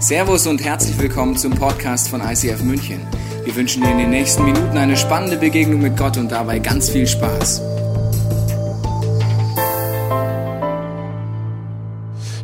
Servus und herzlich willkommen zum Podcast von ICF München. Wir wünschen dir in den nächsten Minuten eine spannende Begegnung mit Gott und dabei ganz viel Spaß.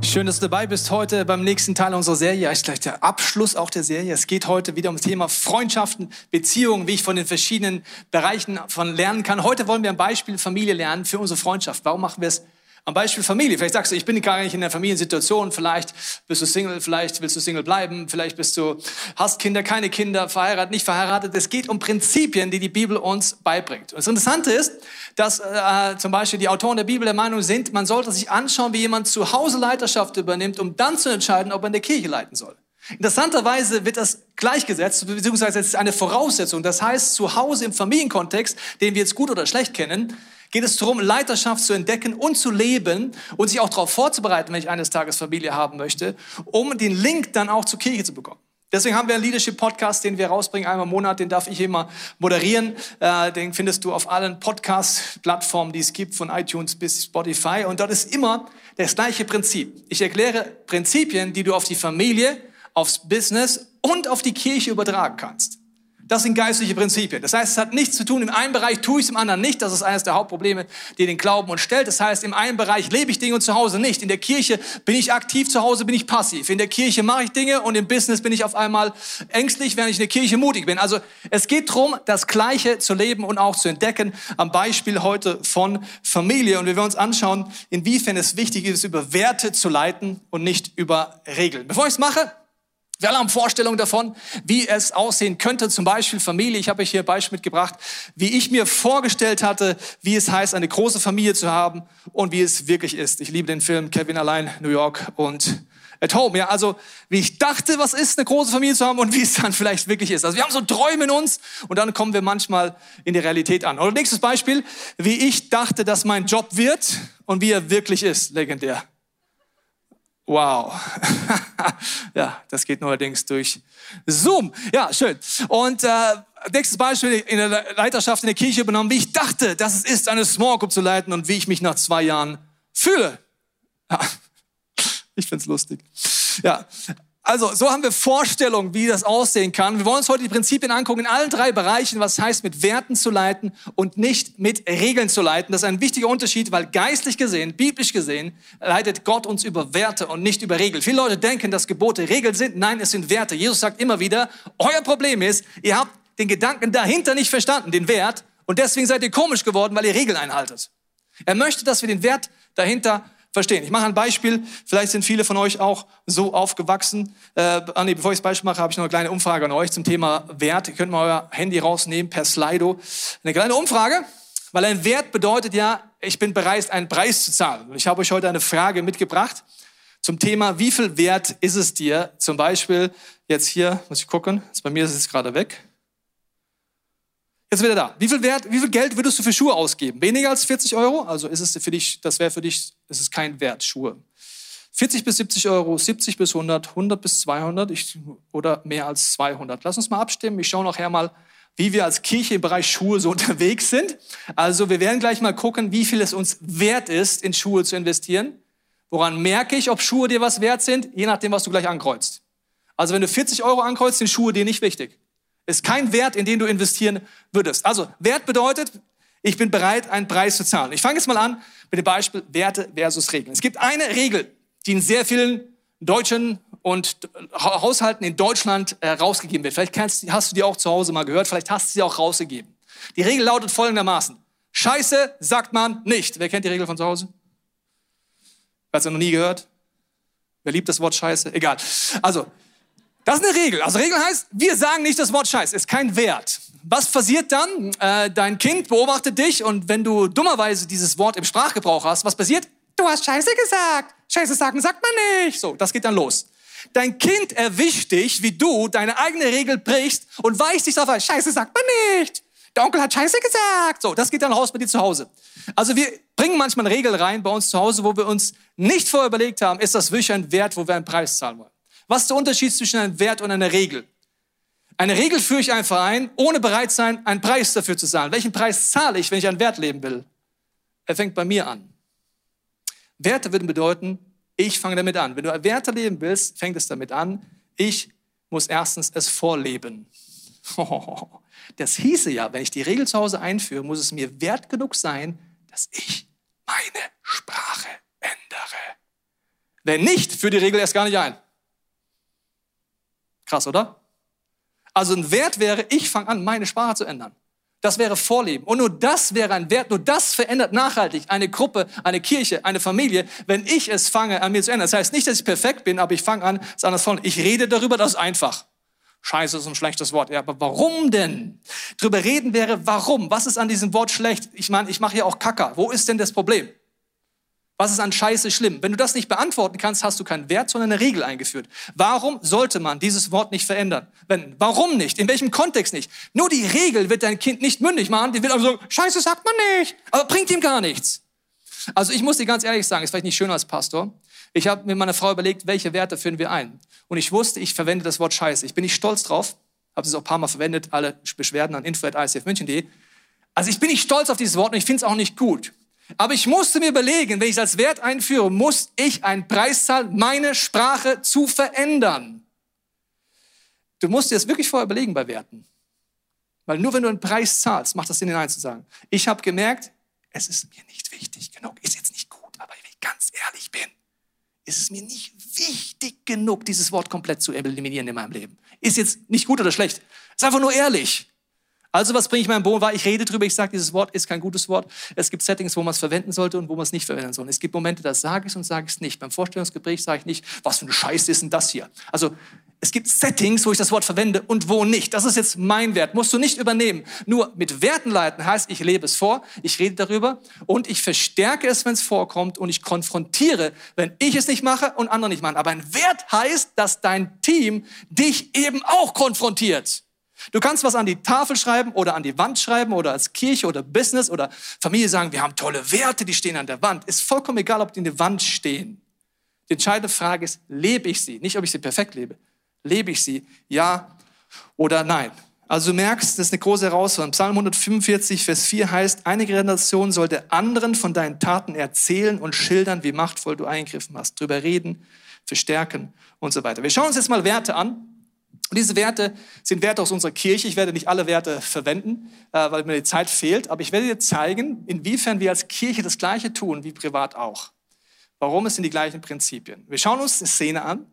Schön, dass du dabei bist heute beim nächsten Teil unserer Serie. Ist gleich der Abschluss auch der Serie. Es geht heute wieder um das Thema Freundschaften, Beziehungen, wie ich von den verschiedenen Bereichen von lernen kann. Heute wollen wir ein Beispiel Familie lernen für unsere Freundschaft. Warum machen wir es am Beispiel Familie. Vielleicht sagst du, ich bin gar nicht in der Familiensituation. Vielleicht bist du Single, vielleicht willst du Single bleiben. Vielleicht bist du, hast Kinder, keine Kinder, verheiratet, nicht verheiratet. Es geht um Prinzipien, die die Bibel uns beibringt. Und das Interessante ist, dass äh, zum Beispiel die Autoren der Bibel der Meinung sind, man sollte sich anschauen, wie jemand zu Hause Leiterschaft übernimmt, um dann zu entscheiden, ob er in der Kirche leiten soll. Interessanterweise wird das gleichgesetzt, beziehungsweise es ist eine Voraussetzung. Das heißt, zu Hause im Familienkontext, den wir jetzt gut oder schlecht kennen, geht es darum, Leiterschaft zu entdecken und zu leben und sich auch darauf vorzubereiten, wenn ich eines Tages Familie haben möchte, um den Link dann auch zur Kirche zu bekommen. Deswegen haben wir einen Leadership-Podcast, den wir rausbringen einmal im Monat, den darf ich immer moderieren. Äh, den findest du auf allen Podcast-Plattformen, die es gibt, von iTunes bis Spotify. Und dort ist immer das gleiche Prinzip. Ich erkläre Prinzipien, die du auf die Familie, aufs Business und auf die Kirche übertragen kannst. Das sind geistliche Prinzipien. Das heißt, es hat nichts zu tun, im einen Bereich tue ich es, im anderen nicht. Das ist eines der Hauptprobleme, die den Glauben uns stellt. Das heißt, im einen Bereich lebe ich Dinge und zu Hause nicht. In der Kirche bin ich aktiv, zu Hause bin ich passiv. In der Kirche mache ich Dinge und im Business bin ich auf einmal ängstlich, während ich in der Kirche mutig bin. Also es geht darum, das Gleiche zu leben und auch zu entdecken. Am Beispiel heute von Familie. Und wir werden uns anschauen, inwiefern es wichtig ist, über Werte zu leiten und nicht über Regeln. Bevor ich es mache, wir alle haben Vorstellungen davon, wie es aussehen könnte, zum Beispiel Familie. Ich habe euch hier ein Beispiel mitgebracht, wie ich mir vorgestellt hatte, wie es heißt, eine große Familie zu haben und wie es wirklich ist. Ich liebe den Film Kevin allein, New York und at Home. Ja, also wie ich dachte, was ist, eine große Familie zu haben und wie es dann vielleicht wirklich ist. Also wir haben so Träume in uns und dann kommen wir manchmal in die Realität an. Oder nächstes Beispiel, wie ich dachte, dass mein Job wird und wie er wirklich ist. Legendär. Wow. ja, das geht neuerdings durch Zoom. Ja, schön. Und äh, nächstes Beispiel in der Leiterschaft in der Kirche übernommen, wie ich dachte, dass es ist, eine Small Group zu leiten und wie ich mich nach zwei Jahren fühle. Ja, ich find's lustig. Ja, also, so haben wir Vorstellungen, wie das aussehen kann. Wir wollen uns heute die Prinzipien angucken in allen drei Bereichen, was heißt, mit Werten zu leiten und nicht mit Regeln zu leiten. Das ist ein wichtiger Unterschied, weil geistlich gesehen, biblisch gesehen, leitet Gott uns über Werte und nicht über Regeln. Viele Leute denken, dass Gebote Regeln sind. Nein, es sind Werte. Jesus sagt immer wieder, euer Problem ist, ihr habt den Gedanken dahinter nicht verstanden, den Wert, und deswegen seid ihr komisch geworden, weil ihr Regeln einhaltet. Er möchte, dass wir den Wert dahinter verstehen. Ich mache ein Beispiel. Vielleicht sind viele von euch auch so aufgewachsen. Äh, ah, nee, bevor ich das Beispiel mache, habe ich noch eine kleine Umfrage an euch zum Thema Wert. Ihr könnt mal euer Handy rausnehmen per Slido. Eine kleine Umfrage, weil ein Wert bedeutet ja, ich bin bereit, einen Preis zu zahlen. Ich habe euch heute eine Frage mitgebracht zum Thema, wie viel Wert ist es dir? Zum Beispiel jetzt hier, muss ich gucken, bei mir ist es gerade weg. Jetzt wieder da. Wie viel Wert, wie viel Geld würdest du für Schuhe ausgeben? Weniger als 40 Euro? Also ist es für dich, das wäre für dich, ist kein Wert, Schuhe. 40 bis 70 Euro, 70 bis 100, 100 bis 200 ich, oder mehr als 200. Lass uns mal abstimmen. Ich schaue nachher mal, wie wir als Kirche im Bereich Schuhe so unterwegs sind. Also wir werden gleich mal gucken, wie viel es uns wert ist, in Schuhe zu investieren. Woran merke ich, ob Schuhe dir was wert sind? Je nachdem, was du gleich ankreuzt. Also wenn du 40 Euro ankreuzt, sind Schuhe dir nicht wichtig. Ist kein Wert, in den du investieren würdest. Also Wert bedeutet, ich bin bereit, einen Preis zu zahlen. Ich fange jetzt mal an mit dem Beispiel Werte versus Regeln. Es gibt eine Regel, die in sehr vielen deutschen und Haushalten in Deutschland äh, rausgegeben wird. Vielleicht hast du die auch zu Hause mal gehört, vielleicht hast du sie auch rausgegeben. Die Regel lautet folgendermaßen. Scheiße sagt man nicht. Wer kennt die Regel von zu Hause? Wer hat sie noch nie gehört? Wer liebt das Wort Scheiße? Egal. Also, das ist eine Regel. Also Regel heißt, wir sagen nicht das Wort Scheiß, ist kein Wert. Was passiert dann? Äh, dein Kind beobachtet dich und wenn du dummerweise dieses Wort im Sprachgebrauch hast, was passiert? Du hast Scheiße gesagt. Scheiße sagen sagt man nicht. So, das geht dann los. Dein Kind erwischt dich, wie du deine eigene Regel brichst und weicht dich darauf Scheiße sagt man nicht. Der Onkel hat Scheiße gesagt. So, das geht dann raus bei dir zu Hause. Also wir bringen manchmal eine Regel rein bei uns zu Hause, wo wir uns nicht vorher überlegt haben, ist das wirklich ein Wert, wo wir einen Preis zahlen wollen. Was ist der Unterschied zwischen einem Wert und einer Regel? Eine Regel führe ich einfach ein, ohne bereit sein, einen Preis dafür zu zahlen. Welchen Preis zahle ich, wenn ich einen Wert leben will? Er fängt bei mir an. Werte würden bedeuten, ich fange damit an. Wenn du Werte leben willst, fängt es damit an, Ich muss erstens es vorleben. Das hieße ja, wenn ich die Regel zu Hause einführe, muss es mir wert genug sein, dass ich meine Sprache ändere. Wenn nicht, führe die Regel erst gar nicht ein. Krass, oder? Also ein Wert wäre, ich fange an, meine Sprache zu ändern. Das wäre Vorleben. Und nur das wäre ein Wert, nur das verändert nachhaltig eine Gruppe, eine Kirche, eine Familie, wenn ich es fange, an mir zu ändern. Das heißt nicht, dass ich perfekt bin, aber ich fange an, es anders vorne. Ich rede darüber, das ist einfach. Scheiße ist ein schlechtes Wort. Ja, aber warum denn? Drüber reden wäre, warum? Was ist an diesem Wort schlecht? Ich meine, ich mache ja auch Kacker. Wo ist denn das Problem? Was ist an Scheiße schlimm? Wenn du das nicht beantworten kannst, hast du keinen Wert, sondern eine Regel eingeführt. Warum sollte man dieses Wort nicht verändern? Wenn, warum nicht? In welchem Kontext nicht? Nur die Regel wird dein Kind nicht mündig machen. Die wird aber so, Scheiße sagt man nicht. Aber bringt ihm gar nichts. Also ich muss dir ganz ehrlich sagen, ist vielleicht nicht schön als Pastor. Ich habe mit meiner Frau überlegt, welche Werte führen wir ein. Und ich wusste, ich verwende das Wort Scheiße. Ich bin nicht stolz drauf. Habe es auch ein paar Mal verwendet. Alle Beschwerden an info.isfmünchen.de. Also ich bin nicht stolz auf dieses Wort und ich finde es auch nicht gut. Aber ich musste mir überlegen, wenn ich es als Wert einführe, muss ich einen Preis zahlen, meine Sprache zu verändern. Du musst dir das wirklich vorher überlegen bei Werten. Weil nur wenn du einen Preis zahlst, macht das Sinn, hinein zu sagen. Ich habe gemerkt, es ist mir nicht wichtig genug. Ist jetzt nicht gut, aber wenn ich ganz ehrlich bin, ist es mir nicht wichtig genug, dieses Wort komplett zu eliminieren in meinem Leben. Ist jetzt nicht gut oder schlecht. Ist einfach nur ehrlich. Also was bringe ich meinem Boden war? Ich rede drüber, ich sage, dieses Wort ist kein gutes Wort. Es gibt Settings, wo man es verwenden sollte und wo man es nicht verwenden soll. Es gibt Momente, da sage ich es und sage ich es nicht. Beim Vorstellungsgespräch sage ich nicht, was für eine Scheiße ist denn das hier? Also es gibt Settings, wo ich das Wort verwende und wo nicht. Das ist jetzt mein Wert. Musst du nicht übernehmen. Nur mit Werten leiten heißt, ich lebe es vor, ich rede darüber und ich verstärke es, wenn es vorkommt und ich konfrontiere, wenn ich es nicht mache und andere nicht machen. Aber ein Wert heißt, dass dein Team dich eben auch konfrontiert. Du kannst was an die Tafel schreiben oder an die Wand schreiben oder als Kirche oder Business oder Familie sagen, wir haben tolle Werte, die stehen an der Wand. Ist vollkommen egal, ob die in der Wand stehen. Die entscheidende Frage ist, lebe ich sie? Nicht, ob ich sie perfekt lebe. Lebe ich sie? Ja oder nein? Also du merkst, das ist eine große Herausforderung. Psalm 145, Vers 4 heißt, eine Generation sollte anderen von deinen Taten erzählen und schildern, wie machtvoll du eingegriffen hast. Drüber reden, verstärken und so weiter. Wir schauen uns jetzt mal Werte an. Und diese Werte sind Werte aus unserer Kirche. Ich werde nicht alle Werte verwenden, äh, weil mir die Zeit fehlt, aber ich werde dir zeigen, inwiefern wir als Kirche das Gleiche tun wie privat auch. Warum? Es sind die gleichen Prinzipien. Wir schauen uns eine Szene an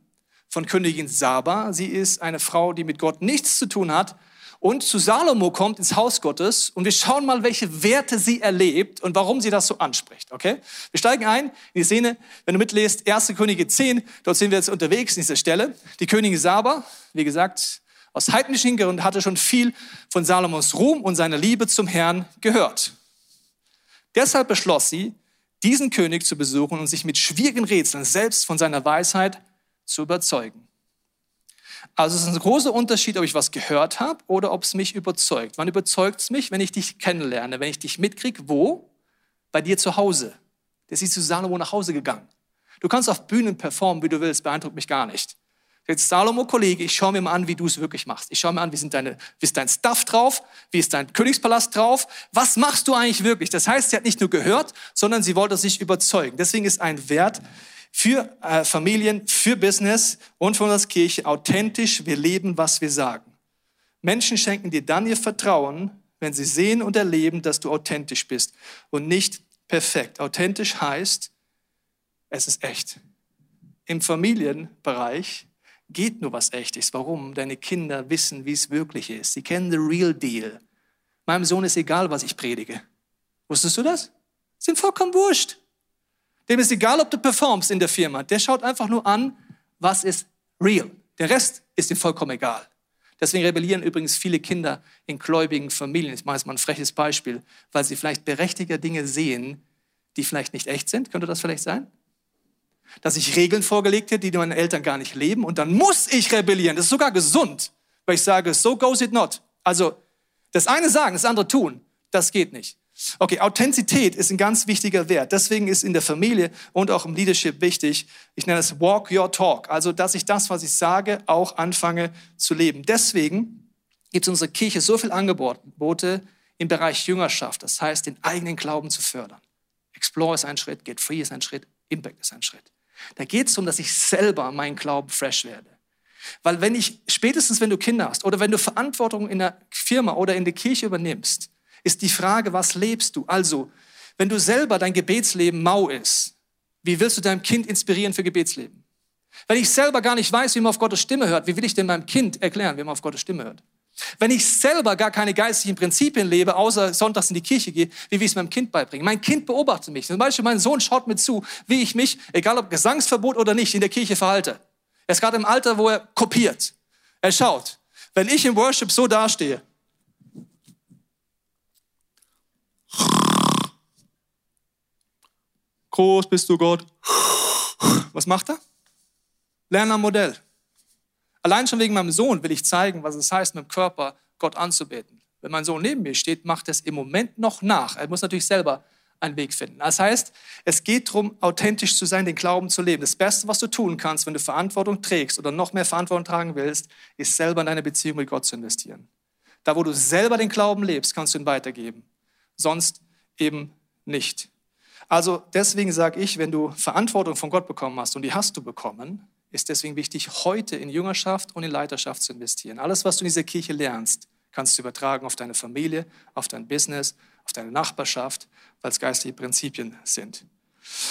von Königin Saba. Sie ist eine Frau, die mit Gott nichts zu tun hat, und zu Salomo kommt ins Haus Gottes und wir schauen mal, welche Werte sie erlebt und warum sie das so anspricht. Okay? Wir steigen ein in die Szene, wenn du mitlest, 1. Könige 10, dort sind wir jetzt unterwegs in dieser Stelle. Die Königin Saba, wie gesagt, aus heidnischen Hintergrund hatte schon viel von Salomos Ruhm und seiner Liebe zum Herrn gehört. Deshalb beschloss sie, diesen König zu besuchen und sich mit schwierigen Rätseln selbst von seiner Weisheit zu überzeugen. Also es ist ein großer Unterschied, ob ich was gehört habe oder ob es mich überzeugt. Wann überzeugt es mich? Wenn ich dich kennenlerne, wenn ich dich mitkriege, wo? Bei dir zu Hause. Der ist zu Salomo nach Hause gegangen. Du kannst auf Bühnen performen, wie du willst, beeindruckt mich gar nicht. Jetzt Salomo, Kollege, ich schaue mir mal an, wie du es wirklich machst. Ich schaue mir an, wie, sind deine, wie ist dein Stuff drauf, wie ist dein Königspalast drauf, was machst du eigentlich wirklich? Das heißt, sie hat nicht nur gehört, sondern sie wollte sich überzeugen. Deswegen ist ein Wert für äh, Familien, für Business und für uns Kirche authentisch. Wir leben, was wir sagen. Menschen schenken dir dann ihr Vertrauen, wenn sie sehen und erleben, dass du authentisch bist und nicht perfekt. Authentisch heißt, es ist echt. Im Familienbereich geht nur was Echtes. Warum? Deine Kinder wissen, wie es wirklich ist. Sie kennen the real deal. Meinem Sohn ist egal, was ich predige. Wusstest du das? Sind vollkommen wurscht. Dem ist egal, ob du performst in der Firma. Der schaut einfach nur an, was ist real. Der Rest ist ihm vollkommen egal. Deswegen rebellieren übrigens viele Kinder in gläubigen Familien. Ich mache jetzt mal ein freches Beispiel, weil sie vielleicht berechtigter Dinge sehen, die vielleicht nicht echt sind. Könnte das vielleicht sein? Dass ich Regeln vorgelegt hätte, die meine Eltern gar nicht leben und dann muss ich rebellieren. Das ist sogar gesund, weil ich sage, so goes it not. Also das eine sagen, das andere tun, das geht nicht. Okay, Authentizität ist ein ganz wichtiger Wert. Deswegen ist in der Familie und auch im Leadership wichtig, ich nenne es Walk Your Talk. Also, dass ich das, was ich sage, auch anfange zu leben. Deswegen gibt es in unserer Kirche so viele Angebote im Bereich Jüngerschaft. Das heißt, den eigenen Glauben zu fördern. Explore ist ein Schritt, Get Free ist ein Schritt, Impact ist ein Schritt. Da geht es darum, dass ich selber meinen Glauben fresh werde. Weil wenn ich, spätestens wenn du Kinder hast oder wenn du Verantwortung in der Firma oder in der Kirche übernimmst, ist die Frage, was lebst du? Also, wenn du selber dein Gebetsleben mau ist, wie willst du deinem Kind inspirieren für Gebetsleben? Wenn ich selber gar nicht weiß, wie man auf Gottes Stimme hört, wie will ich denn meinem Kind erklären, wie man auf Gottes Stimme hört? Wenn ich selber gar keine geistlichen Prinzipien lebe, außer sonntags in die Kirche gehe, wie will ich es meinem Kind beibringen? Mein Kind beobachtet mich. Zum Beispiel mein Sohn schaut mir zu, wie ich mich, egal ob Gesangsverbot oder nicht, in der Kirche verhalte. Er ist gerade im Alter, wo er kopiert. Er schaut. Wenn ich im Worship so dastehe, groß bist du Gott. Was macht er? Lernen am Modell. Allein schon wegen meinem Sohn will ich zeigen, was es heißt, mit dem Körper Gott anzubeten. Wenn mein Sohn neben mir steht, macht er es im Moment noch nach. Er muss natürlich selber einen Weg finden. Das heißt, es geht darum, authentisch zu sein, den Glauben zu leben. Das Beste, was du tun kannst, wenn du Verantwortung trägst oder noch mehr Verantwortung tragen willst, ist selber in deine Beziehung mit Gott zu investieren. Da, wo du selber den Glauben lebst, kannst du ihn weitergeben. Sonst eben nicht. Also deswegen sage ich, wenn du Verantwortung von Gott bekommen hast, und die hast du bekommen, ist deswegen wichtig, heute in Jüngerschaft und in Leiterschaft zu investieren. Alles, was du in dieser Kirche lernst, kannst du übertragen auf deine Familie, auf dein Business, auf deine Nachbarschaft, weil es geistliche Prinzipien sind.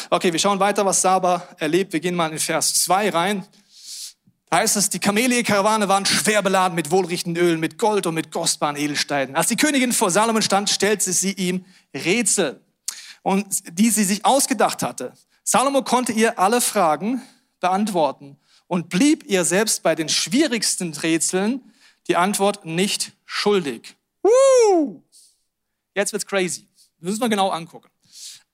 Okay, wir schauen weiter, was Saba erlebt. Wir gehen mal in Vers 2 rein. Da heißt es, die Kamelie-Karawane waren schwer beladen mit wohlriechenden Ölen, mit Gold und mit kostbaren Edelsteinen. Als die Königin vor Salomon stand, stellte sie ihm Rätsel, und die sie sich ausgedacht hatte. Salomo konnte ihr alle Fragen beantworten und blieb ihr selbst bei den schwierigsten Rätseln die Antwort nicht schuldig. Woo! Jetzt wird's crazy. Das müssen wir genau angucken.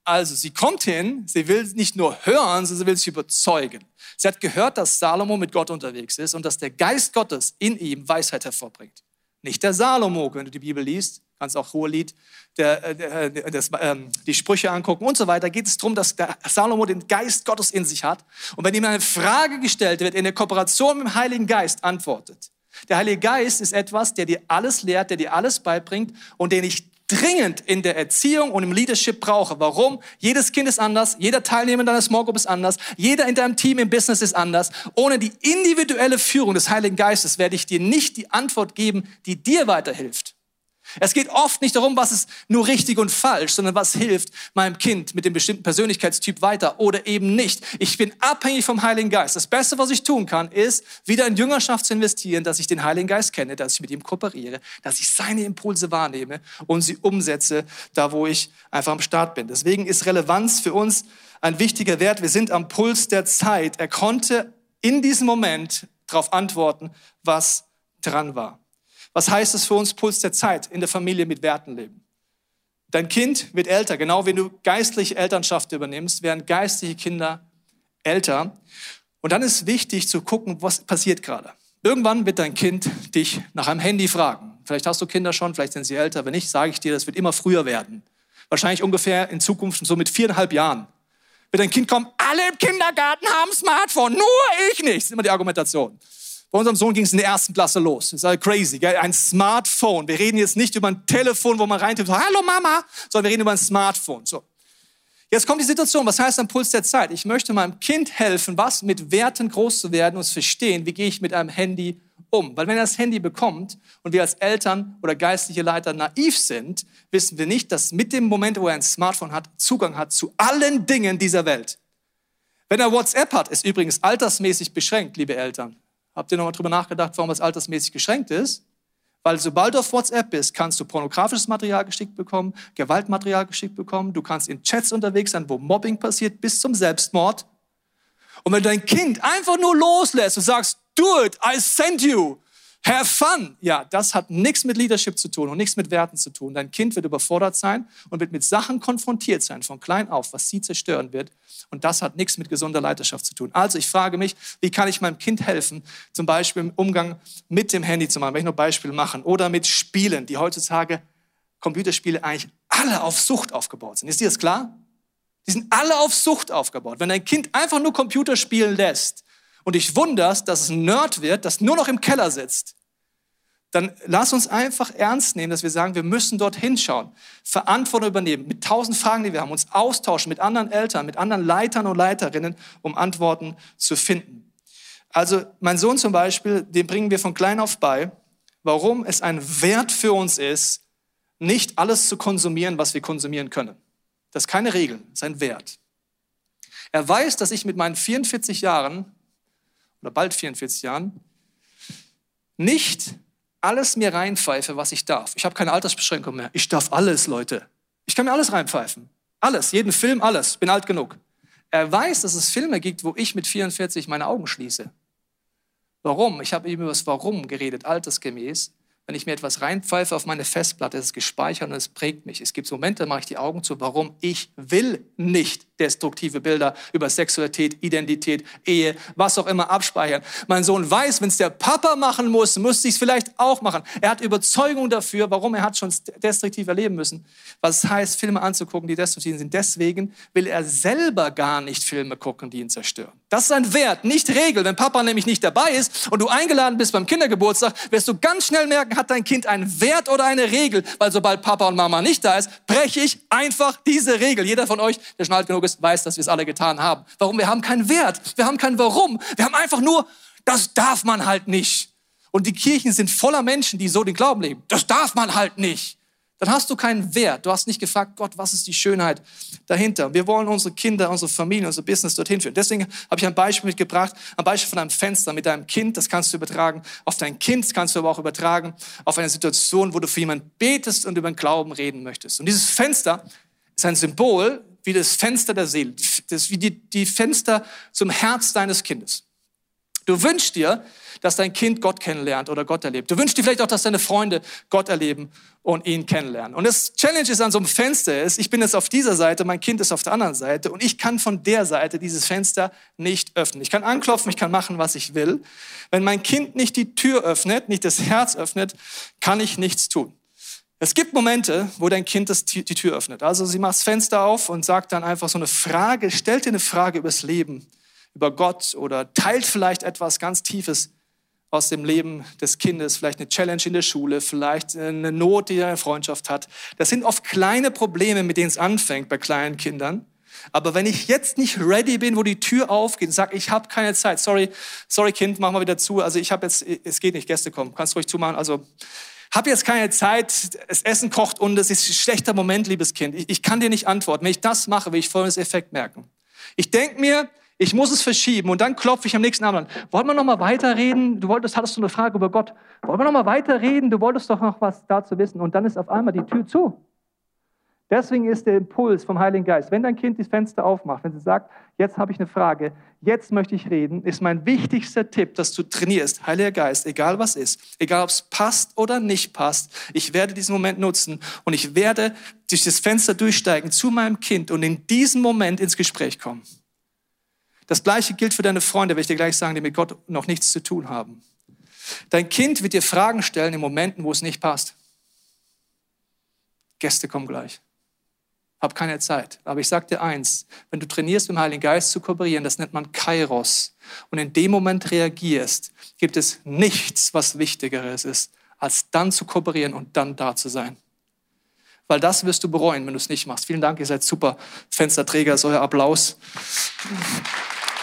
Also, sie kommt hin, sie will nicht nur hören, sondern sie will sich überzeugen. Sie hat gehört, dass Salomo mit Gott unterwegs ist und dass der Geist Gottes in ihm Weisheit hervorbringt. Nicht der Salomo, wenn du die Bibel liest, kannst auch Hohelied, der, äh, der, das, ähm, die Sprüche angucken und so weiter, geht es darum, dass der Salomo den Geist Gottes in sich hat. Und wenn ihm eine Frage gestellt wird, in der Kooperation mit dem Heiligen Geist antwortet. Der Heilige Geist ist etwas, der dir alles lehrt, der dir alles beibringt und den ich dringend in der Erziehung und im Leadership brauche. Warum? Jedes Kind ist anders, jeder Teilnehmer deiner Small Group ist anders, jeder in deinem Team im Business ist anders. Ohne die individuelle Führung des Heiligen Geistes werde ich dir nicht die Antwort geben, die dir weiterhilft. Es geht oft nicht darum, was ist nur richtig und falsch, sondern was hilft meinem Kind mit dem bestimmten Persönlichkeitstyp weiter oder eben nicht. Ich bin abhängig vom Heiligen Geist. Das Beste, was ich tun kann, ist, wieder in Jüngerschaft zu investieren, dass ich den Heiligen Geist kenne, dass ich mit ihm kooperiere, dass ich seine Impulse wahrnehme und sie umsetze, da wo ich einfach am Start bin. Deswegen ist Relevanz für uns ein wichtiger Wert. Wir sind am Puls der Zeit. Er konnte in diesem Moment darauf antworten, was dran war. Was heißt es für uns Puls der Zeit in der Familie mit Werten leben? Dein Kind wird älter, genau wie du geistliche Elternschaft übernimmst, werden geistliche Kinder älter. Und dann ist wichtig zu gucken, was passiert gerade. Irgendwann wird dein Kind dich nach einem Handy fragen. Vielleicht hast du Kinder schon, vielleicht sind sie älter. Wenn nicht, sage ich dir, das wird immer früher werden. Wahrscheinlich ungefähr in Zukunft so mit viereinhalb Jahren. Wird dein Kind kommen, alle im Kindergarten haben Smartphone, nur ich nicht. Das ist immer die Argumentation. Bei unserem Sohn ging es in der ersten Klasse los. Das ist halt crazy, gell? Ein Smartphone. Wir reden jetzt nicht über ein Telefon, wo man reintippt, hallo Mama, sondern wir reden über ein Smartphone. So. Jetzt kommt die Situation, was heißt am Puls der Zeit? Ich möchte meinem Kind helfen, was mit Werten groß zu werden und zu verstehen, wie gehe ich mit einem Handy um. Weil wenn er das Handy bekommt und wir als Eltern oder geistliche Leiter naiv sind, wissen wir nicht, dass mit dem Moment, wo er ein Smartphone hat, Zugang hat zu allen Dingen dieser Welt. Wenn er WhatsApp hat, ist übrigens altersmäßig beschränkt, liebe Eltern. Habt ihr nochmal drüber nachgedacht, warum das altersmäßig geschränkt ist? Weil sobald du auf WhatsApp bist, kannst du pornografisches Material geschickt bekommen, Gewaltmaterial geschickt bekommen, du kannst in Chats unterwegs sein, wo Mobbing passiert, bis zum Selbstmord. Und wenn dein Kind einfach nur loslässt und sagst, do it, I send you, have fun, ja, das hat nichts mit Leadership zu tun und nichts mit Werten zu tun. Dein Kind wird überfordert sein und wird mit Sachen konfrontiert sein, von klein auf, was sie zerstören wird. Und das hat nichts mit gesunder Leiterschaft zu tun. Also ich frage mich, wie kann ich meinem Kind helfen, zum Beispiel im Umgang mit dem Handy zu machen, wenn ich noch Beispiele machen, oder mit Spielen, die heutzutage Computerspiele eigentlich alle auf Sucht aufgebaut sind. Ist dir das klar? Die sind alle auf Sucht aufgebaut. Wenn dein Kind einfach nur Computer spielen lässt und dich wunderst, dass es ein Nerd wird, das nur noch im Keller sitzt, dann lass uns einfach ernst nehmen, dass wir sagen, wir müssen dort hinschauen, Verantwortung übernehmen, mit tausend Fragen, die wir haben, uns austauschen mit anderen Eltern, mit anderen Leitern und Leiterinnen, um Antworten zu finden. Also mein Sohn zum Beispiel, den bringen wir von klein auf bei, warum es ein Wert für uns ist, nicht alles zu konsumieren, was wir konsumieren können. Das ist keine Regel, das ist ein Wert. Er weiß, dass ich mit meinen 44 Jahren oder bald 44 Jahren nicht alles mir reinpfeife, was ich darf. Ich habe keine Altersbeschränkung mehr. Ich darf alles, Leute. Ich kann mir alles reinpfeifen. Alles, jeden Film, alles. Bin alt genug. Er weiß, dass es Filme gibt, wo ich mit 44 meine Augen schließe. Warum? Ich habe eben über das Warum geredet, altersgemäß. Wenn ich mir etwas reinpfeife auf meine Festplatte, ist es gespeichert und es prägt mich. Es gibt Momente, da mache ich die Augen zu, warum ich will nicht destruktive Bilder über Sexualität, Identität, Ehe, was auch immer abspeichern. Mein Sohn weiß, wenn es der Papa machen muss, müsste ich es vielleicht auch machen. Er hat Überzeugung dafür, warum er hat schon destruktiv erleben müssen. Was heißt, Filme anzugucken, die destruktiv sind. Deswegen will er selber gar nicht Filme gucken, die ihn zerstören. Das ist ein Wert, nicht Regel. Wenn Papa nämlich nicht dabei ist und du eingeladen bist beim Kindergeburtstag, wirst du ganz schnell merken, hat dein Kind einen Wert oder eine Regel? Weil sobald Papa und Mama nicht da ist, breche ich einfach diese Regel. Jeder von euch, der schon genug ist, weiß, dass wir es alle getan haben. Warum? Wir haben keinen Wert. Wir haben kein Warum. Wir haben einfach nur, das darf man halt nicht. Und die Kirchen sind voller Menschen, die so den Glauben leben. Das darf man halt nicht dann hast du keinen Wert. Du hast nicht gefragt, Gott, was ist die Schönheit dahinter? Wir wollen unsere Kinder, unsere Familie, unser Business dorthin führen. Deswegen habe ich ein Beispiel mitgebracht, ein Beispiel von einem Fenster mit deinem Kind. Das kannst du übertragen auf dein Kind, das kannst du aber auch übertragen auf eine Situation, wo du für jemanden betest und über den Glauben reden möchtest. Und dieses Fenster ist ein Symbol wie das Fenster der Seele, das wie die, die Fenster zum Herz deines Kindes. Du wünschst dir, dass dein Kind Gott kennenlernt oder Gott erlebt. Du wünschst dir vielleicht auch, dass deine Freunde Gott erleben und ihn kennenlernen. Und das Challenge ist an so einem Fenster ist, ich bin jetzt auf dieser Seite, mein Kind ist auf der anderen Seite und ich kann von der Seite dieses Fenster nicht öffnen. Ich kann anklopfen, ich kann machen, was ich will. Wenn mein Kind nicht die Tür öffnet, nicht das Herz öffnet, kann ich nichts tun. Es gibt Momente, wo dein Kind das, die Tür öffnet. Also sie macht das Fenster auf und sagt dann einfach so eine Frage, stellt dir eine Frage übers Leben, über Gott oder teilt vielleicht etwas ganz Tiefes aus dem Leben des Kindes, vielleicht eine Challenge in der Schule, vielleicht eine Not, die in der Freundschaft hat. Das sind oft kleine Probleme, mit denen es anfängt bei kleinen Kindern. Aber wenn ich jetzt nicht ready bin, wo die Tür aufgeht und sage, ich habe keine Zeit, sorry, sorry Kind, mach mal wieder zu. Also ich habe jetzt, es geht nicht, Gäste kommen, kannst ruhig zumachen. Also habe jetzt keine Zeit, das Essen kocht und es ist ein schlechter Moment, liebes Kind. Ich, ich kann dir nicht antworten. Wenn ich das mache, will ich folgendes Effekt merken. Ich denke mir, ich muss es verschieben und dann klopfe ich am nächsten Abend an. Wollen wir noch mal weiterreden? Du wolltest, hattest du eine Frage über Gott. Wollen wir noch mal weiterreden? Du wolltest doch noch was dazu wissen. Und dann ist auf einmal die Tür zu. Deswegen ist der Impuls vom Heiligen Geist, wenn dein Kind das Fenster aufmacht, wenn sie sagt, jetzt habe ich eine Frage, jetzt möchte ich reden, ist mein wichtigster Tipp, dass du trainierst, Heiliger Geist, egal was ist, egal ob es passt oder nicht passt, ich werde diesen Moment nutzen und ich werde durch das Fenster durchsteigen zu meinem Kind und in diesem Moment ins Gespräch kommen. Das gleiche gilt für deine Freunde, werde ich dir gleich sagen, die mit Gott noch nichts zu tun haben. Dein Kind wird dir Fragen stellen in Momenten, wo es nicht passt. Gäste kommen gleich. Hab keine Zeit. Aber ich sage dir eins, wenn du trainierst, mit dem Heiligen Geist zu kooperieren, das nennt man Kairos, und in dem Moment reagierst, gibt es nichts, was Wichtigeres ist, als dann zu kooperieren und dann da zu sein. Weil das wirst du bereuen, wenn du es nicht machst. Vielen Dank, ihr seid super Fensterträger, ist euer Applaus.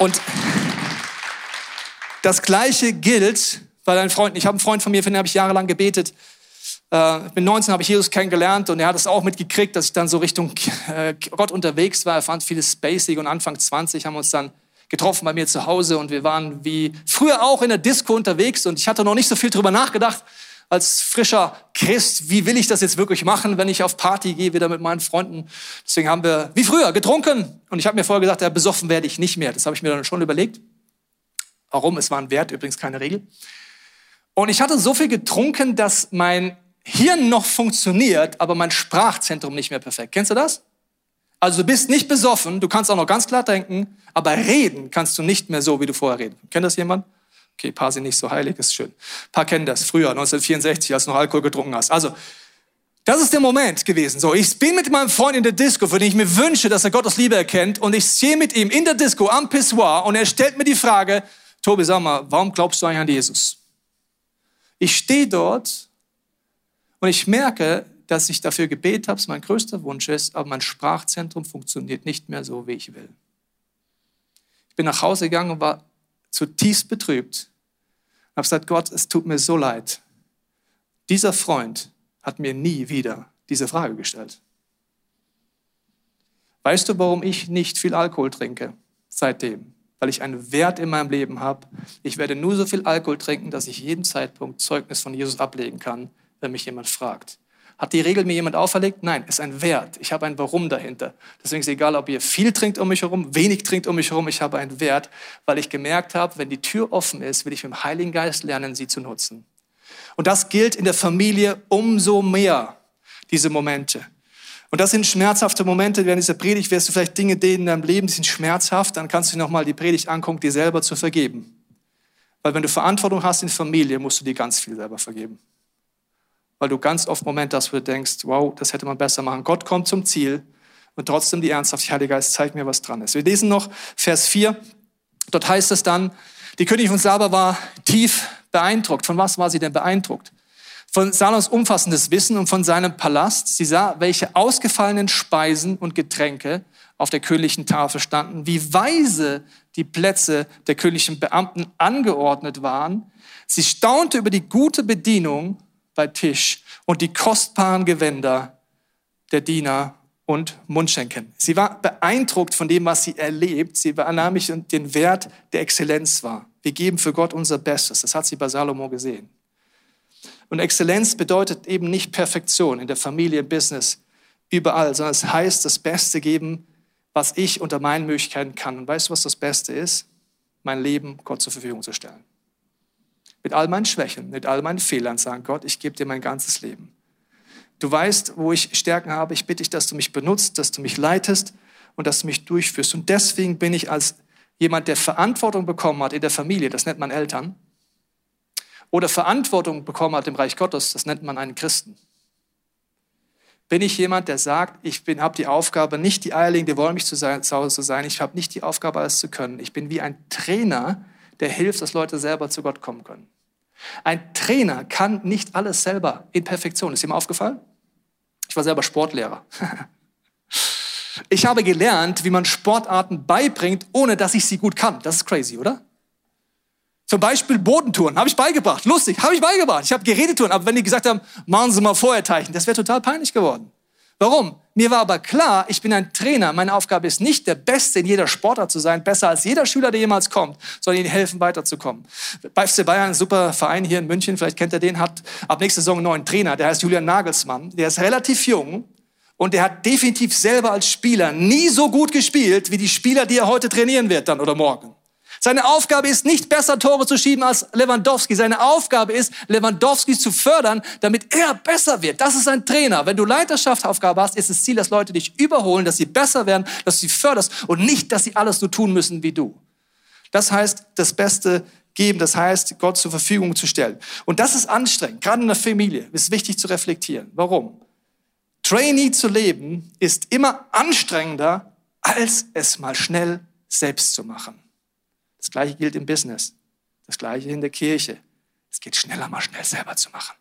Und das Gleiche gilt bei deinen Freunden. Ich habe einen Freund von mir, für den habe ich jahrelang gebetet. Äh, mit 19 habe ich Jesus kennengelernt und er hat es auch mitgekriegt, dass ich dann so Richtung äh, Gott unterwegs war. Er fand vieles spacig und Anfang 20 haben wir uns dann getroffen bei mir zu Hause und wir waren wie früher auch in der Disco unterwegs und ich hatte noch nicht so viel drüber nachgedacht als frischer Christ, wie will ich das jetzt wirklich machen, wenn ich auf Party gehe, wieder mit meinen Freunden. Deswegen haben wir, wie früher, getrunken. Und ich habe mir vorher gesagt, ja, besoffen werde ich nicht mehr. Das habe ich mir dann schon überlegt. Warum? Es war ein Wert, übrigens keine Regel. Und ich hatte so viel getrunken, dass mein Hirn noch funktioniert, aber mein Sprachzentrum nicht mehr perfekt. Kennst du das? Also du bist nicht besoffen, du kannst auch noch ganz klar denken, aber reden kannst du nicht mehr so, wie du vorher reden. Kennt das jemand? Okay, paar sind nicht so heilig, ist schön. Ein paar kennen das früher, 1964, als du noch Alkohol getrunken hast. Also, das ist der Moment gewesen. So, ich bin mit meinem Freund in der Disco, für den ich mir wünsche, dass er Gottes Liebe erkennt. Und ich stehe mit ihm in der Disco am Pissoir und er stellt mir die Frage, Tobi, sag mal, warum glaubst du eigentlich an Jesus? Ich stehe dort und ich merke, dass ich dafür gebetet habe, es mein größter Wunsch ist, aber mein Sprachzentrum funktioniert nicht mehr so, wie ich will. Ich bin nach Hause gegangen und war zutiefst betrübt. Ich habe gesagt, Gott, es tut mir so leid. Dieser Freund hat mir nie wieder diese Frage gestellt. Weißt du, warum ich nicht viel Alkohol trinke seitdem? Weil ich einen Wert in meinem Leben habe. Ich werde nur so viel Alkohol trinken, dass ich jeden Zeitpunkt Zeugnis von Jesus ablegen kann, wenn mich jemand fragt. Hat die Regel mir jemand auferlegt? Nein, es ist ein Wert. Ich habe ein Warum dahinter. Deswegen ist es egal, ob ihr viel trinkt um mich herum, wenig trinkt um mich herum. Ich habe einen Wert, weil ich gemerkt habe, wenn die Tür offen ist, will ich mit dem Heiligen Geist lernen, sie zu nutzen. Und das gilt in der Familie umso mehr, diese Momente. Und das sind schmerzhafte Momente. Während dieser Predigt wirst du vielleicht Dinge denen in deinem Leben, die sind schmerzhaft. Dann kannst du dir nochmal die Predigt angucken, dir selber zu vergeben. Weil wenn du Verantwortung hast in Familie, musst du dir ganz viel selber vergeben. Weil du ganz oft Momente hast, wo du denkst, wow, das hätte man besser machen. Gott kommt zum Ziel und trotzdem die Ernsthaftigkeit, Heiliger Geist, zeigt mir, was dran ist. Wir lesen noch Vers 4. Dort heißt es dann, die Königin von Saba war tief beeindruckt. Von was war sie denn beeindruckt? von Salomos umfassendes Wissen und von seinem Palast. Sie sah, welche ausgefallenen Speisen und Getränke auf der königlichen Tafel standen, wie weise die Plätze der königlichen Beamten angeordnet waren. Sie staunte über die gute Bedienung bei Tisch und die kostbaren Gewänder der Diener und Mundschenken. Sie war beeindruckt von dem, was sie erlebt. Sie nahm mich den Wert der Exzellenz wahr. Wir geben für Gott unser Bestes. Das hat sie bei Salomo gesehen. Und Exzellenz bedeutet eben nicht Perfektion in der Familie, im Business, überall, sondern es heißt, das Beste geben, was ich unter meinen Möglichkeiten kann. Und weißt du, was das Beste ist? Mein Leben Gott zur Verfügung zu stellen. Mit all meinen Schwächen, mit all meinen Fehlern sagen, Gott, ich gebe dir mein ganzes Leben. Du weißt, wo ich Stärken habe. Ich bitte dich, dass du mich benutzt, dass du mich leitest und dass du mich durchführst. Und deswegen bin ich als jemand, der Verantwortung bekommen hat in der Familie, das nennt man Eltern, oder Verantwortung bekommen hat im Reich Gottes, das nennt man einen Christen. Bin ich jemand, der sagt, ich habe die Aufgabe, nicht die eierlegende Wollmilch zu, sein, zu Hause zu sein, ich habe nicht die Aufgabe, alles zu können. Ich bin wie ein Trainer, der hilft, dass Leute selber zu Gott kommen können. Ein Trainer kann nicht alles selber in Perfektion. Ist mal aufgefallen? Ich war selber Sportlehrer. Ich habe gelernt, wie man Sportarten beibringt, ohne dass ich sie gut kann. Das ist crazy, oder? Zum Beispiel Bodentouren, habe ich beigebracht. Lustig, habe ich beigebracht. Ich habe Gerätetouren, aber wenn die gesagt haben, machen Sie mal vorher Teichen, das wäre total peinlich geworden. Warum? Mir war aber klar, ich bin ein Trainer. Meine Aufgabe ist nicht, der Beste in jeder Sportart zu sein, besser als jeder Schüler, der jemals kommt, sondern ihnen helfen, weiterzukommen. Bei FC Bayern, ein super Verein hier in München, vielleicht kennt ihr den, hat ab nächster Saison einen neuen Trainer, der heißt Julian Nagelsmann. Der ist relativ jung und der hat definitiv selber als Spieler nie so gut gespielt, wie die Spieler, die er heute trainieren wird dann oder morgen. Seine Aufgabe ist nicht besser Tore zu schieben als Lewandowski. Seine Aufgabe ist, Lewandowski zu fördern, damit er besser wird. Das ist ein Trainer. Wenn du Leiterschaftsaufgabe hast, ist das Ziel, dass Leute dich überholen, dass sie besser werden, dass du sie förderst und nicht, dass sie alles so tun müssen wie du. Das heißt, das Beste geben, das heißt, Gott zur Verfügung zu stellen. Und das ist anstrengend, gerade in der Familie. Ist wichtig zu reflektieren. Warum? Trainee zu leben ist immer anstrengender, als es mal schnell selbst zu machen. Das gleiche gilt im Business. Das gleiche in der Kirche. Es geht schneller, mal schnell selber zu machen.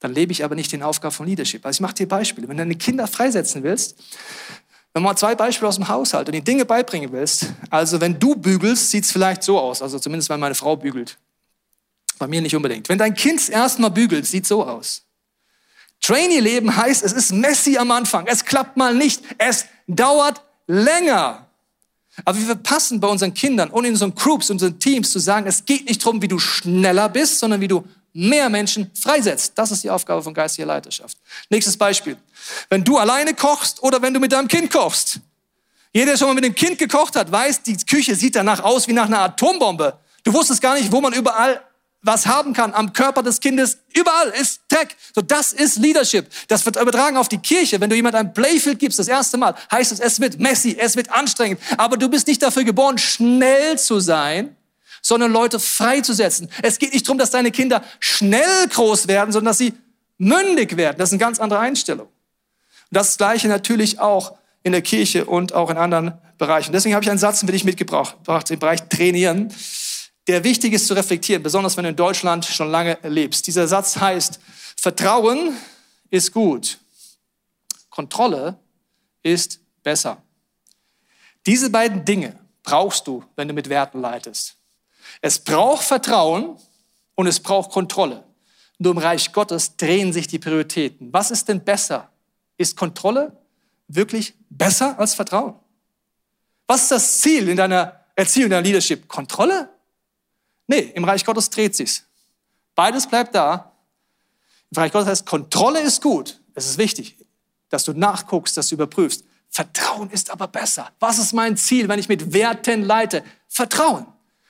Dann lebe ich aber nicht den Aufgaben von Leadership. Also ich mache dir Beispiele. Wenn du deine Kinder freisetzen willst, wenn man zwei Beispiele aus dem Haushalt und die Dinge beibringen willst, also wenn du bügelst, sieht es vielleicht so aus, also zumindest wenn meine Frau bügelt. Bei mir nicht unbedingt. Wenn dein Kind erstmal bügelt, sieht so aus. Trainee-Leben heißt, es ist messy am Anfang. Es klappt mal nicht. Es dauert länger. Aber wir verpassen bei unseren Kindern und in unseren Groups, unseren Teams zu sagen, es geht nicht darum, wie du schneller bist, sondern wie du mehr Menschen freisetzt. Das ist die Aufgabe von geistiger Leiterschaft. Nächstes Beispiel. Wenn du alleine kochst oder wenn du mit deinem Kind kochst. Jeder, der schon mal mit dem Kind gekocht hat, weiß, die Küche sieht danach aus wie nach einer Atombombe. Du wusstest gar nicht, wo man überall was haben kann am Körper des Kindes. Überall ist Tech. So, das ist Leadership. Das wird übertragen auf die Kirche. Wenn du jemand ein Playfield gibst, das erste Mal, heißt es, es wird messy, es wird anstrengend. Aber du bist nicht dafür geboren, schnell zu sein, sondern Leute freizusetzen. Es geht nicht darum, dass deine Kinder schnell groß werden, sondern dass sie mündig werden. Das ist eine ganz andere Einstellung. Das Gleiche natürlich auch in der Kirche und auch in anderen Bereichen. Deswegen habe ich einen Satz für dich mitgebracht, im Bereich Trainieren der wichtig ist zu reflektieren, besonders wenn du in Deutschland schon lange lebst. Dieser Satz heißt, Vertrauen ist gut, Kontrolle ist besser. Diese beiden Dinge brauchst du, wenn du mit Werten leitest. Es braucht Vertrauen und es braucht Kontrolle. Nur im Reich Gottes drehen sich die Prioritäten. Was ist denn besser? Ist Kontrolle wirklich besser als Vertrauen? Was ist das Ziel in deiner Erziehung, in deiner Leadership? Kontrolle? Nee, im Reich Gottes dreht sich's. Beides bleibt da. Im Reich Gottes heißt, Kontrolle ist gut. Es ist wichtig, dass du nachguckst, dass du überprüfst. Vertrauen ist aber besser. Was ist mein Ziel, wenn ich mit Werten leite? Vertrauen.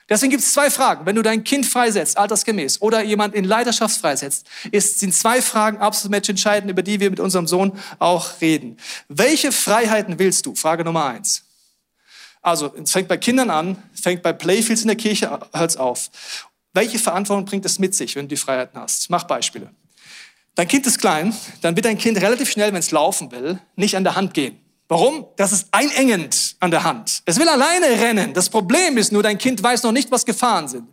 Deswegen gibt es zwei Fragen. Wenn du dein Kind freisetzt, altersgemäß, oder jemand in Leiterschaft freisetzt, ist, sind zwei Fragen absolut entscheidend, über die wir mit unserem Sohn auch reden. Welche Freiheiten willst du? Frage Nummer eins. Also, es fängt bei Kindern an, fängt bei Playfields in der Kirche, hört auf. Welche Verantwortung bringt es mit sich, wenn du die Freiheiten hast? Ich mache Beispiele. Dein Kind ist klein, dann wird dein Kind relativ schnell, wenn es laufen will, nicht an der Hand gehen. Warum? Das ist einengend an der Hand. Es will alleine rennen. Das Problem ist nur, dein Kind weiß noch nicht, was Gefahren sind.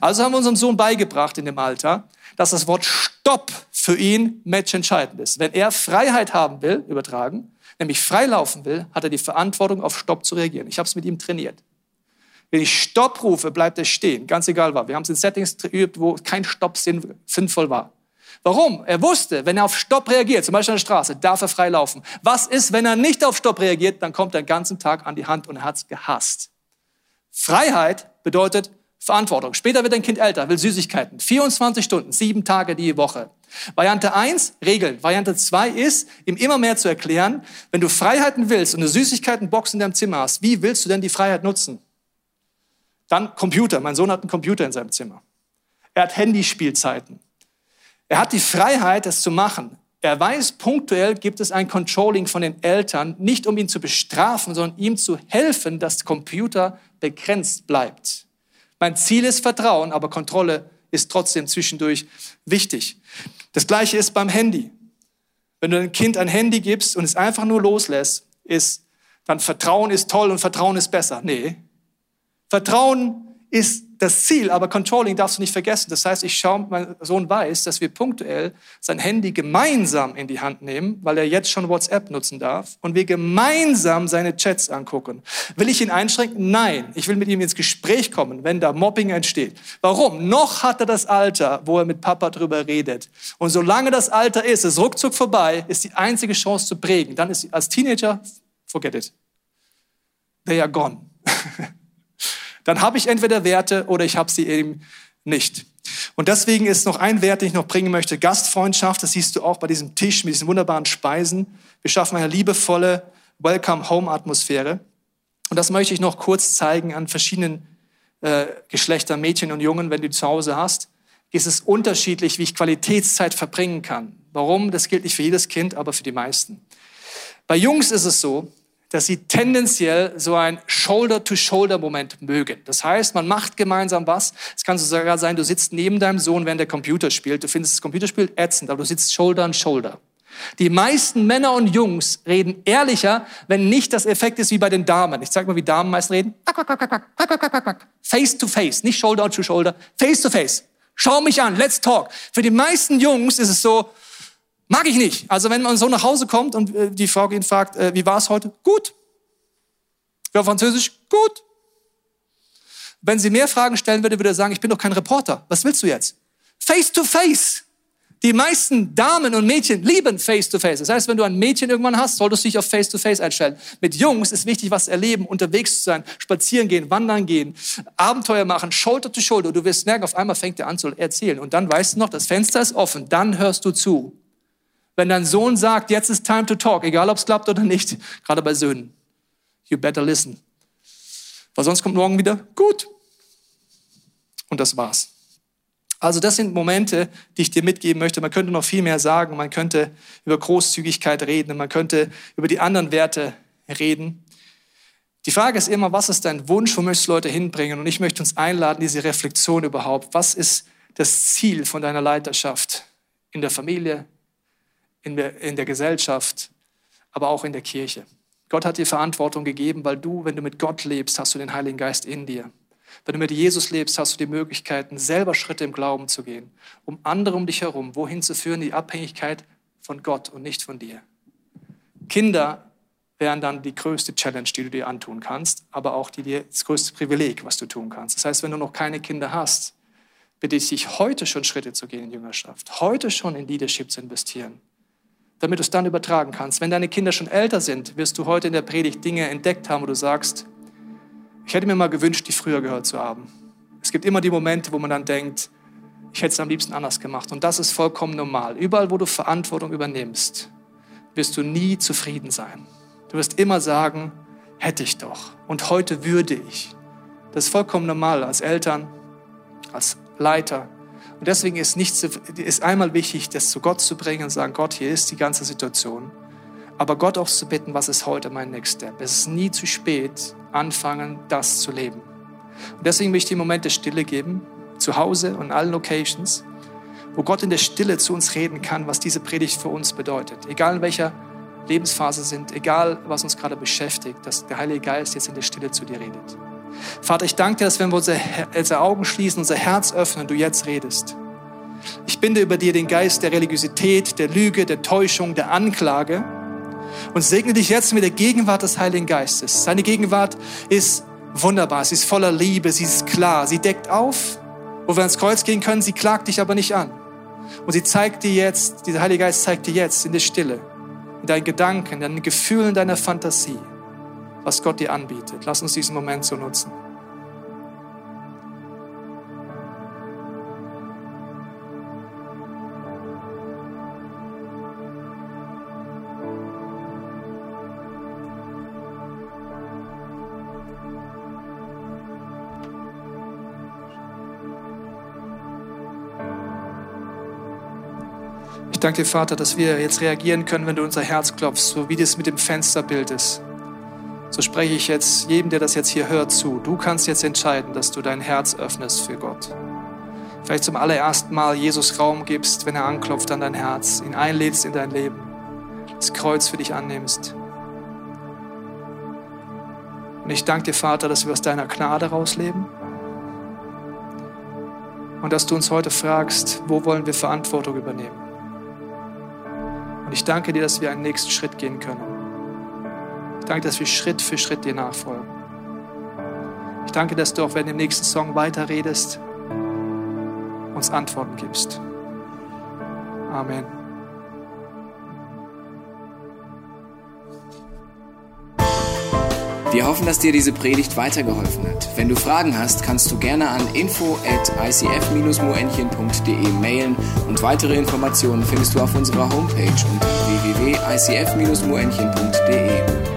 Also haben wir unserem Sohn beigebracht in dem Alter, dass das Wort Stopp für ihn matchentscheidend ist. Wenn er Freiheit haben will, übertragen, nämlich freilaufen will, hat er die Verantwortung, auf Stopp zu reagieren. Ich habe es mit ihm trainiert. Wenn ich Stopp rufe, bleibt er stehen, ganz egal was. Wir haben es in Settings geübt, wo kein Stopp sinnvoll war. Warum? Er wusste, wenn er auf Stopp reagiert, zum Beispiel an der Straße, darf er frei laufen. Was ist, wenn er nicht auf Stopp reagiert? Dann kommt er den ganzen Tag an die Hand und er hat's gehasst. Freiheit bedeutet Verantwortung. Später wird ein Kind älter, will Süßigkeiten. 24 Stunden, sieben Tage die Woche. Variante 1, Regeln. Variante 2 ist, ihm immer mehr zu erklären, wenn du Freiheiten willst und eine Süßigkeitenbox in deinem Zimmer hast, wie willst du denn die Freiheit nutzen? Dann Computer. Mein Sohn hat einen Computer in seinem Zimmer. Er hat Handyspielzeiten. Er hat die Freiheit, das zu machen. Er weiß, punktuell gibt es ein Controlling von den Eltern, nicht um ihn zu bestrafen, sondern ihm zu helfen, dass Computer begrenzt bleibt. Mein Ziel ist Vertrauen, aber Kontrolle ist trotzdem zwischendurch wichtig. Das gleiche ist beim Handy. Wenn du ein Kind ein Handy gibst und es einfach nur loslässt, ist dann Vertrauen ist toll und Vertrauen ist besser. Nee. Vertrauen ist das Ziel, aber Controlling darfst du nicht vergessen. Das heißt, ich schaue, mein Sohn weiß, dass wir punktuell sein Handy gemeinsam in die Hand nehmen, weil er jetzt schon WhatsApp nutzen darf und wir gemeinsam seine Chats angucken. Will ich ihn einschränken? Nein. Ich will mit ihm ins Gespräch kommen, wenn da Mobbing entsteht. Warum? Noch hat er das Alter, wo er mit Papa drüber redet. Und solange das Alter ist, ist ruckzuck vorbei, ist die einzige Chance zu prägen. Dann ist als Teenager, forget it. They are gone. dann habe ich entweder Werte oder ich habe sie eben nicht. Und deswegen ist noch ein Wert, den ich noch bringen möchte, Gastfreundschaft. Das siehst du auch bei diesem Tisch mit diesen wunderbaren Speisen. Wir schaffen eine liebevolle Welcome-Home-Atmosphäre. Und das möchte ich noch kurz zeigen an verschiedenen äh, Geschlechtern, Mädchen und Jungen, wenn du zu Hause hast. Ist es unterschiedlich, wie ich Qualitätszeit verbringen kann. Warum? Das gilt nicht für jedes Kind, aber für die meisten. Bei Jungs ist es so, dass sie tendenziell so ein Shoulder-to-Shoulder-Moment mögen. Das heißt, man macht gemeinsam was. Es kann sogar sein, du sitzt neben deinem Sohn, während der Computer spielt. Du findest das Computerspiel ätzend, aber du sitzt Shoulder an Shoulder. Die meisten Männer und Jungs reden ehrlicher, wenn nicht das Effekt ist wie bei den Damen. Ich zeig mal, wie Damen meist reden. Face to face, nicht Shoulder to Shoulder, face to face. Schau mich an, let's talk. Für die meisten Jungs ist es so, Mag ich nicht. Also wenn man so nach Hause kommt und äh, die Frau ihn fragt, äh, wie war es heute? Gut. Ja, Französisch? Gut. Wenn sie mehr Fragen stellen würde, würde er sagen, ich bin doch kein Reporter. Was willst du jetzt? Face to face. Die meisten Damen und Mädchen lieben Face to Face. Das heißt, wenn du ein Mädchen irgendwann hast, solltest du dich auf Face to Face einstellen. Mit Jungs ist wichtig, was erleben, unterwegs zu sein, spazieren gehen, wandern gehen, Abenteuer machen, Shoulder to Shoulder. Du wirst merken, auf einmal fängt er an zu erzählen. Und dann weißt du noch, das Fenster ist offen. Dann hörst du zu. Wenn dein Sohn sagt, jetzt ist time to talk, egal ob es klappt oder nicht, gerade bei Söhnen, you better listen. Weil sonst kommt morgen wieder, gut. Und das war's. Also das sind Momente, die ich dir mitgeben möchte. Man könnte noch viel mehr sagen. Man könnte über Großzügigkeit reden. Man könnte über die anderen Werte reden. Die Frage ist immer, was ist dein Wunsch? Wo möchtest du Leute hinbringen? Und ich möchte uns einladen, diese Reflexion überhaupt. Was ist das Ziel von deiner Leiterschaft in der Familie, in der, in der Gesellschaft, aber auch in der Kirche. Gott hat dir Verantwortung gegeben, weil du, wenn du mit Gott lebst, hast du den Heiligen Geist in dir. Wenn du mit Jesus lebst, hast du die Möglichkeiten, selber Schritte im Glauben zu gehen, um andere um dich herum wohin zu führen, die Abhängigkeit von Gott und nicht von dir. Kinder wären dann die größte Challenge, die du dir antun kannst, aber auch die das größte Privileg, was du tun kannst. Das heißt, wenn du noch keine Kinder hast, bitte ich dich heute schon Schritte zu gehen in Jüngerschaft, heute schon in Leadership zu investieren, damit du es dann übertragen kannst. Wenn deine Kinder schon älter sind, wirst du heute in der Predigt Dinge entdeckt haben, wo du sagst, ich hätte mir mal gewünscht, die früher gehört zu haben. Es gibt immer die Momente, wo man dann denkt, ich hätte es am liebsten anders gemacht. Und das ist vollkommen normal. Überall, wo du Verantwortung übernimmst, wirst du nie zufrieden sein. Du wirst immer sagen, hätte ich doch. Und heute würde ich. Das ist vollkommen normal als Eltern, als Leiter. Und deswegen ist, nicht, ist einmal wichtig, das zu Gott zu bringen und sagen, Gott, hier ist die ganze Situation. Aber Gott auch zu bitten, was ist heute mein Next Step? Es ist nie zu spät, anfangen, das zu leben. Und deswegen möchte ich die Momente Stille geben, zu Hause und in allen Locations, wo Gott in der Stille zu uns reden kann, was diese Predigt für uns bedeutet. Egal in welcher Lebensphase sind, egal was uns gerade beschäftigt, dass der Heilige Geist jetzt in der Stille zu dir redet. Vater, ich danke dir, dass wenn wir unsere, unsere Augen schließen, unser Herz öffnen, du jetzt redest. Ich binde über dir den Geist der Religiosität, der Lüge, der Täuschung, der Anklage und segne dich jetzt mit der Gegenwart des Heiligen Geistes. Seine Gegenwart ist wunderbar, sie ist voller Liebe, sie ist klar, sie deckt auf, wo wir ans Kreuz gehen können, sie klagt dich aber nicht an. Und sie zeigt dir jetzt, dieser Heilige Geist zeigt dir jetzt in der Stille, in deinen Gedanken, in deinen Gefühlen, deiner Fantasie, was Gott dir anbietet. Lass uns diesen Moment so nutzen. Ich danke dir, Vater, dass wir jetzt reagieren können, wenn du unser Herz klopfst, so wie das mit dem Fensterbild ist. So spreche ich jetzt jedem, der das jetzt hier hört, zu. Du kannst jetzt entscheiden, dass du dein Herz öffnest für Gott. Vielleicht zum allerersten Mal Jesus Raum gibst, wenn er anklopft an dein Herz, ihn einlädst in dein Leben, das Kreuz für dich annimmst. Und ich danke dir, Vater, dass wir aus deiner Gnade rausleben und dass du uns heute fragst, wo wollen wir Verantwortung übernehmen. Und ich danke dir, dass wir einen nächsten Schritt gehen können. Ich danke, dass wir Schritt für Schritt dir nachfolgen. Ich danke, dass du auch, wenn du im nächsten Song weiterredest, uns Antworten gibst. Amen. Wir hoffen, dass dir diese Predigt weitergeholfen hat. Wenn du Fragen hast, kannst du gerne an info at icf-moenchen.de mailen und weitere Informationen findest du auf unserer Homepage unter www.icf-moenchen.de.